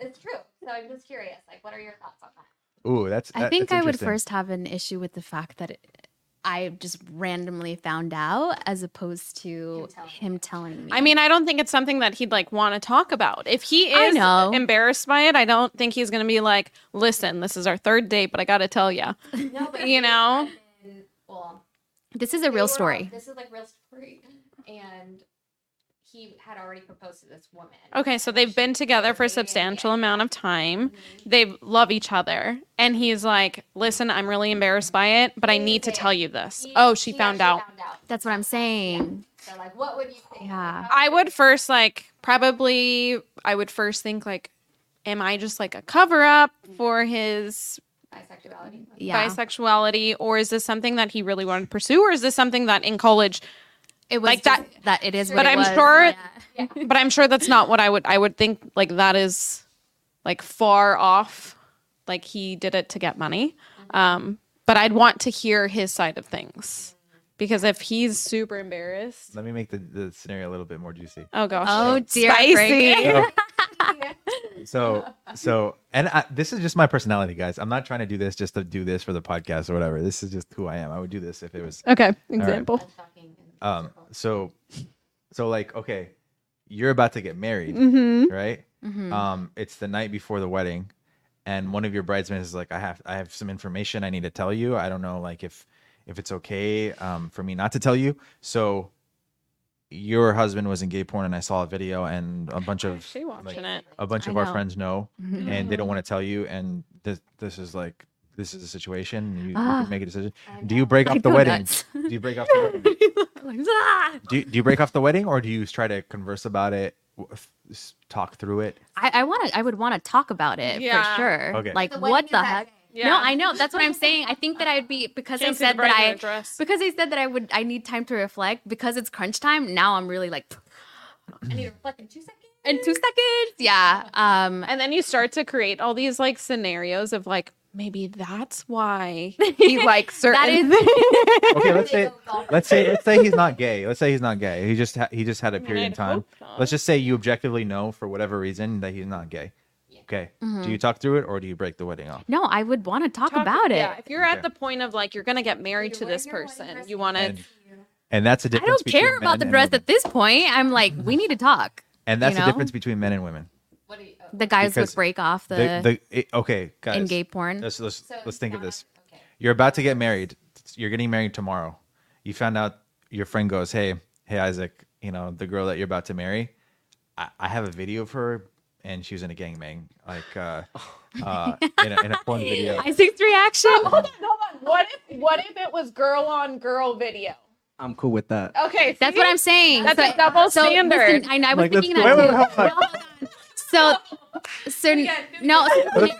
It's true. So I'm just curious. Like, what are your thoughts on that? Ooh, that's. I that- think that's I would first have an issue with the fact that it, I just randomly found out as opposed to Him telling him telling me. I mean, I don't think it's something that he'd like want to talk about. If he is know. embarrassed by it, I don't think he's going to be like, "Listen, this is our third date, but I got to tell you." <laughs> No, but You know? well, this is a real were- story. This is like real story, and he had already proposed to this woman. Okay, so they've been together for a substantial amount of time. Mm-hmm. They love each other, and he's like, "Listen, I'm really embarrassed by it, but I need to tell you this." He- Oh, she found out. Found out. That's what I'm saying. So, like, what would you think? Yeah. I would first like probably I would first think like am I just like a cover up mm-hmm. for his bisexuality? Yeah. bisexuality, or is this something that he really wanted to pursue, or is this something that in college? It was Like that- just that it is But it I'm was. sure- Yeah. <laughs> But I'm sure that's not what I would. I would think like that is like far off. Like he did it to get money. Um, but I'd want to hear his side of things because if he's super embarrassed, Let me make the, the scenario a little bit more juicy. oh gosh, Oh dear. spicy. Frank. <laughs> So, so, and I, this is just my personality, guys. I'm not trying to do this just to do this for the podcast or whatever. This is just who I am. I would do this if it was Okay, example. Um so so like okay you're about to get married Mm-hmm. right um it's the night before the wedding and one of your bridesmaids is like i have i have some information i need to tell you i don't know like if if it's okay um for me not to tell you so your husband was in gay porn and i saw a video and a bunch of She watching like, it. a bunch I of our know. friends know and they don't want to tell you and this this is like this is a situation you, you Ah. can make a decision do you break I off the wedding nuts. do you break off <laughs> the wedding do you, do you break off the wedding or do you try to converse about it w- f- s- talk through it I, I want to. I would want to talk about it Yeah. for sure. Okay. Like The what the heck? day. No, I know. That's what I'm <laughs> saying. I think that I would be because Can't I said that I bridesmaid dress. because I said that I would. I need time to reflect because it's crunch time. Now I'm really like. I need to reflect in two seconds. In two seconds, yeah. Um, And then you start to create all these like scenarios of like maybe that's why he <laughs> likes certain. that is. things. <laughs> okay let's say <laughs> let's say let's say he's not gay let's say he's not gay he just ha- he just had a mean, period in I'd time hope not. let's just say you objectively know for whatever reason that he's not gay okay do mm-hmm. you talk through it or do you break the wedding off no, I would want to talk, Talk- about it. Yeah, if you're at the point of like you're gonna get married to this person, you want to. and, and that's the I difference don't care between about men the and dress women. at this point. I'm like, we need to talk. and that's you the know? difference between men and women The guys would break off the, the, the it- okay guys in gay porn. let's let's, let's think of this you're about to get married you're getting married tomorrow you found out your friend goes hey hey isaac you know the girl that you're about to marry i, I have a video of her and she was in a gangbang like uh <laughs> uh in a, in a porn video Isaac's reaction. Hold on, hold on. What if what if it was girl on girl video? I'm cool with that. Okay, That's what I'm saying. That's a double standard. listen, I, I was Like, let's thinking go- that wait, too. wait, hold on. Hold on. So, <laughs> so no. so the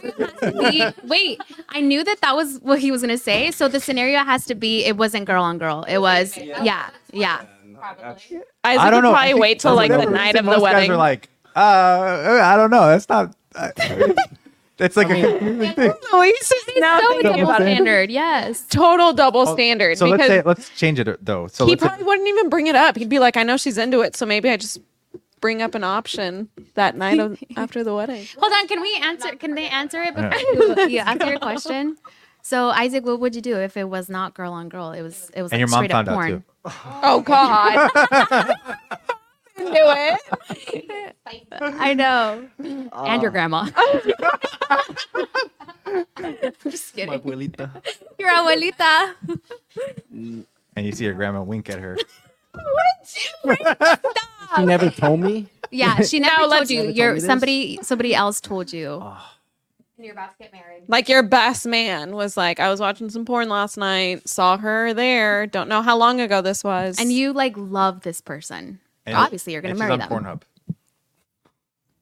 scenario has to be- wait, I knew that that was what he was gonna say. So the scenario has to be it wasn't girl on girl. It was yeah, yeah. Isaac i don't would know I probably think wait till like the night of the most wedding. guys are like uh i don't know that's not uh, <laughs> it's like a confusing thing no, he's just now So thinking double about it. standard. Yes. Total double standard. so let's because say let's change it though so he let's say- probably wouldn't even bring it up. He'd be like, I know she's into it, so maybe I just bring up an option that night of, <laughs> after the wedding. Hold on. Can we answer? Can they answer it before you, <laughs> you answer your question? So Isaac, what would you do if it was not girl on girl? It was it was and like your mom straight up found out porn. too Oh God. <laughs> Do it. I know. and your ah. grandma. Just My kidding. abuelita. Your abuelita. and you see your grandma wink at her <laughs> She never told me. Yeah, she <laughs> never told let's- you. Never told Your me this? somebody somebody else told you. And you're about to get married. Like your best man was like, I was watching some porn last night, saw her there. Don't know how long ago this was. And you like love this person. And- Obviously, you're gonna and marry she's them. on Pornhub.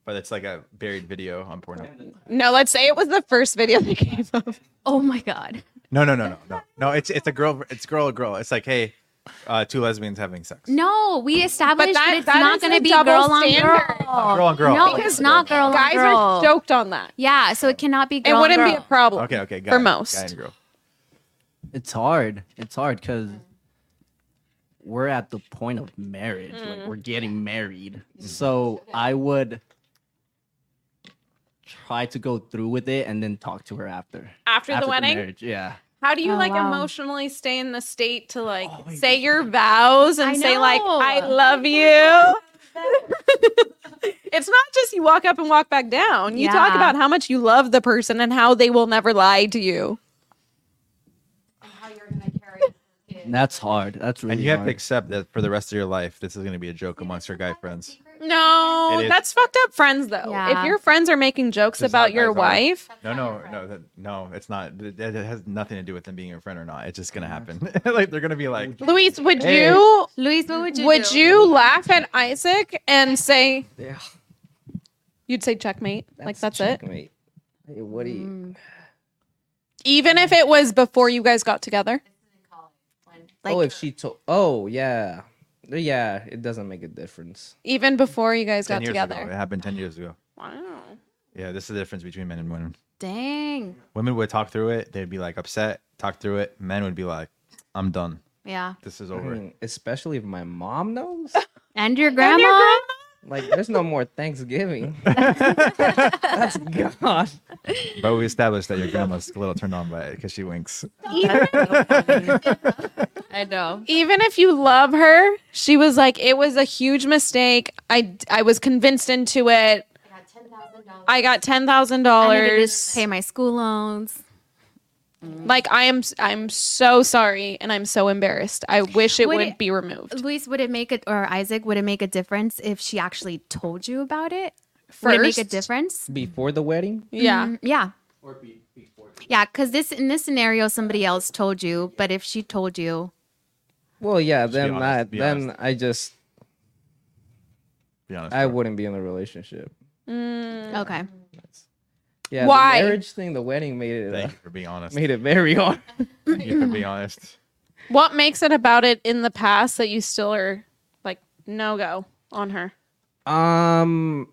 But it's like a buried video on Pornhub. no, let's say it was the first video they came up. Oh my god. No, no, no, no, no, no. It's it's a girl. It's girl, a girl. It's like hey, uh, two lesbians having sex. No, we established that- that, it's that not going to be double girl on girl. Girl on girl. No, Okay. it's not girl Guys on girl. Guys are stoked on that. Yeah, so it cannot be It girl on wouldn't girl. be a problem. Okay, okay. Guy, For most. guy and girl. It's hard. It's hard because we're at the point of marriage. Like we're getting married. So I would try to go through with it and then talk to her after. After, after the wedding, marriage. Yeah. How do you Oh, like wow. emotionally stay in the state to like oh, say your vows and say like. I love you? <laughs> it's not just you walk up and walk back down. You talk about how much you love the person and how they will never lie to you. And how you're going to carry the. That's hard. That's really And you have to accept that for the rest of your life, this is going to be a joke amongst your guy friends. No, It is. that's fucked up friends though. Yeah. If your friends are making jokes Just about how your guys wife, No, no, no, that, no. It's not. It, it has nothing to do with them being your friend or not. It's just going to happen. <laughs> like they're going to be like, Luis, would Hey. you Luis, what would you would do? you laugh at Isaac and say, Yeah. You'd say checkmate. like that's it. checkmate. Hey, what do you? Mm. Even if it was before you guys got together. Oh, like, oh, if she told. Oh, yeah, yeah. It doesn't make a difference. Even before you guys Ten got years together. ago. It happened ten years ago. Wow. Yeah, this is the difference between men and women. dang. Women would talk through it. They'd be like upset, talk through it. Men would be like, "I'm done. Yeah. This is I over." mean, especially if my mom knows. <laughs> And your grandma? Like, there's no more Thanksgiving. <laughs> That's God. but we established that your grandma's a little turned on by it because she winks. I know. Even if you love her, she was like, it was a huge mistake. I, I was convinced into it. I got $10,000. I needed to dollars. pay my school loans. Like I am, I'm so sorry, and I'm so embarrassed. I wish it Would would it- be removed. Luis, would it make it, or Isaac, would it make a difference if she actually told you about it? Would it make a difference? Before the wedding? Yeah. Mm, yeah. Yeah, because this in this scenario, somebody else told you, but if she told you, Well, yeah. Then honest, I, then honest. I just Be honest. I wouldn't be in a relationship. okay, Yeah. Why? The marriage thing, the wedding made it uh, Thank you for being honest. made it very hard. <laughs> Thank you for being honest. What makes it about it in the past that you still are like no go on her? Um,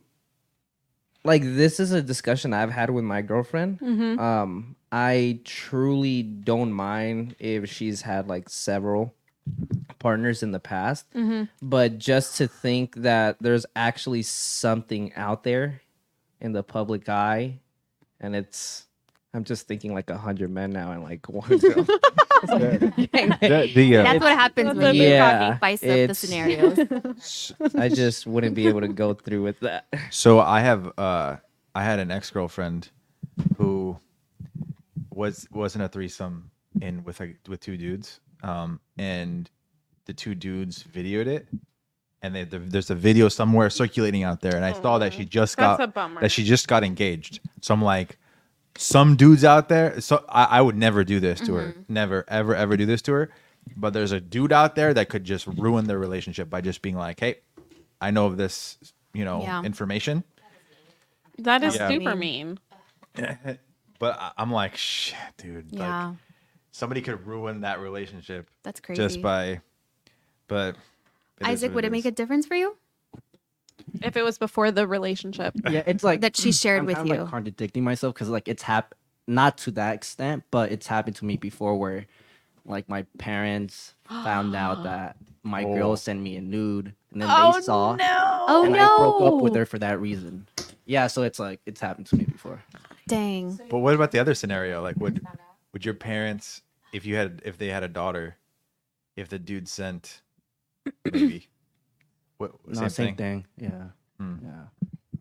like this is a discussion I've had with my girlfriend. Um, I truly don't mind if she's had like several partners in the past, but just to think that there's actually something out there in the public eye, and it's. I'm just thinking like a hundred men now and like <laughs> one girl. <laughs> The, the, uh, that's what happens when you Yeah, copy spice up the scenarios. <laughs> I just wouldn't be able to go through with that. So I have uh I had an ex girlfriend who was wasn't a threesome in with like with two dudes. Um and the two dudes videoed it and they, there's a video somewhere circulating out there and I saw that she mm-hmm. just That's got bummer. that she just got engaged. So I'm like some dudes out there so I, I would never do this to her. Mm-hmm. Never ever ever do this to her. But there's a dude out there that could just ruin their relationship by just being like, "Hey, I know of this, you know, Yeah. information." That is Yeah. super mean. <laughs> But I- I'm like, shit, dude. yeah, Like, somebody could ruin that relationship that's crazy. just by, but. It is Isaac, would it make a difference for you If it was before the relationship. <laughs> Yeah, it's like that she mm, shared I'm with kinda, you? Like contradicting myself because like it's happened not to that extent, but it's happened to me before where like my parents found out <gasps> that my Oh. girl sent me a nude and then Oh, they saw oh and no! I broke up with her for that reason. Yeah, so it's like it's happened to me before. Dang. But what about the other scenario? Like, would would your parents, if you had, if they had a daughter, if the dude sent, maybe, what No, same, same, thing? thing. Yeah. Hmm. Yeah.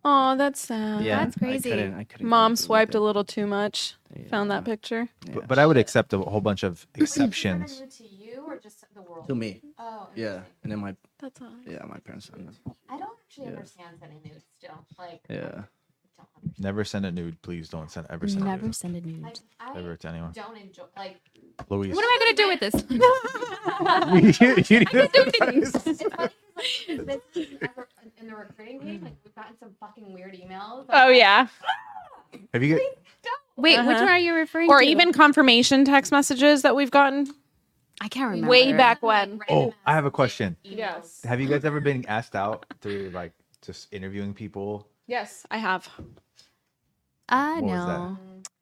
Oh, that's sad. Yeah. That's crazy. I couldn't, I couldn't Mom swiped it. a little too much. Found that picture. But, but I would accept a whole bunch of exceptions. to you or just the world? to me. Oh, Yeah. And then my That's all. yeah, my parents sent it. I don't actually Yeah. understand sending nudes still. Like, Yeah. Don't understand. Never send a nude, please. Don't send ever send a nude. Never nude. send a nude. Like, I ever to anyone. don't enjoy. Like, Luis. What am I gonna do with this? you, you need to- it's funny because like this is ever- in the recruiting page, like we've gotten some fucking weird emails. Oh yeah. Have you? Get, Wait, which Uh-huh. one are you referring to? Or to? even confirmation text messages that we've gotten I can't remember. way back when. oh, I have a question. Yes. Have you guys ever been asked out through like just interviewing people? Yes, I have. Uh What was no.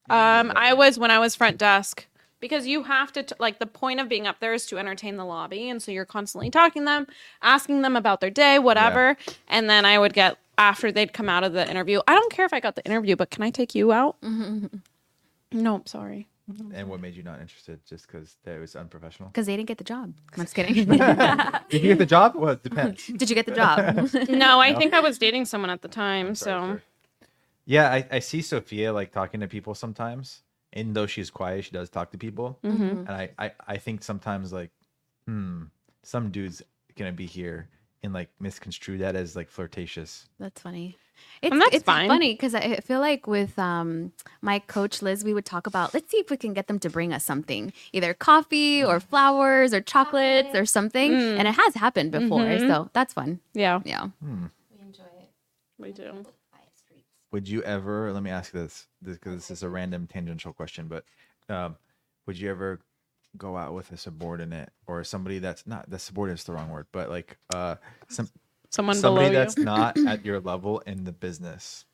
Um, I was when I was front desk because you have to t- like the point of being up there is to entertain the lobby, and so you're constantly talking to them, asking them about their day, whatever, and then I would get after they'd come out of the interview. I don't care if I got the interview, but can I take you out? <laughs> No, I'm sorry. And what made you not interested? Just because that was unprofessional? Because they didn't get the job. I'm just kidding. <laughs> Did you get the job? Well, it depends. <laughs> Did you get the job? <laughs> No, I think I was dating someone at the time, so Sorry, sorry. Yeah, I, I see Sophia like talking to people sometimes. And though she's quiet, she does talk to people. Mm-hmm. And I, I, I think sometimes like, hmm, some dude's gonna be here and like misconstrue that as like flirtatious. That's funny. It's, that's it's fine. funny because I feel like with um, my coach Liz, we would talk about let's see if we can get them to bring us something, either coffee or flowers or chocolates or something, Mm. and it has happened before, Mhm. so that's fun. yeah, Yeah, Hmm. we enjoy it. we do. Would you ever? Let me ask this, this because this is a random tangential question, but um, would you ever go out with a subordinate or somebody that's not the subordinate is the wrong word, but like uh, some Someone somebody below that's you. <clears throat> not at your level in the business?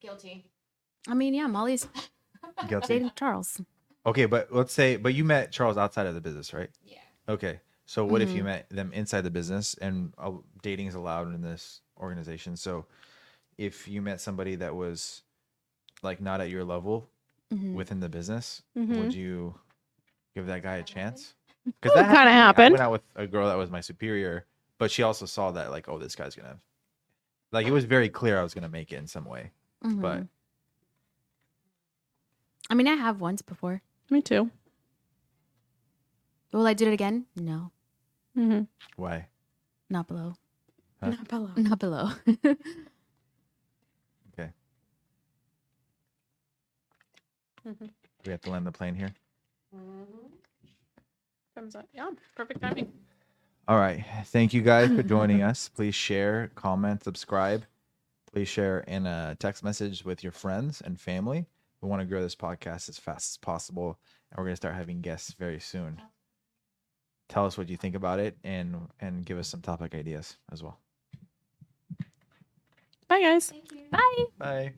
Guilty. I mean, yeah, Molly's Guilty. dating Charles. Okay, but let's say, but you met Charles outside of the business, right? Yeah. Okay. So what if you Mhm. met them inside the business and uh, dating is allowed in this organization? So if you met somebody that was like not at your level Mhm. within the business, Mhm. would you give that guy a chance? Because that kinda happened. I went out with a girl that was my superior, but she also saw that like, oh, this guy's gonna like it was very clear I was gonna make it in some way. Mhm. But I mean, I have once before. Me too. Will I do it again? No, Mm-hmm. why? not below. Huh? Not below. Not below. <laughs> We have to land the plane here. Mm-hmm. Comes up. Yeah, perfect timing. All right. Thank you guys for joining us. Please share, comment, subscribe. Please share in a text message with your friends and family. We want to grow this podcast as fast as possible, and we're going to start having guests very soon. Tell us what you think about it, and and give us some topic ideas as well. Bye, guys. Bye. Bye.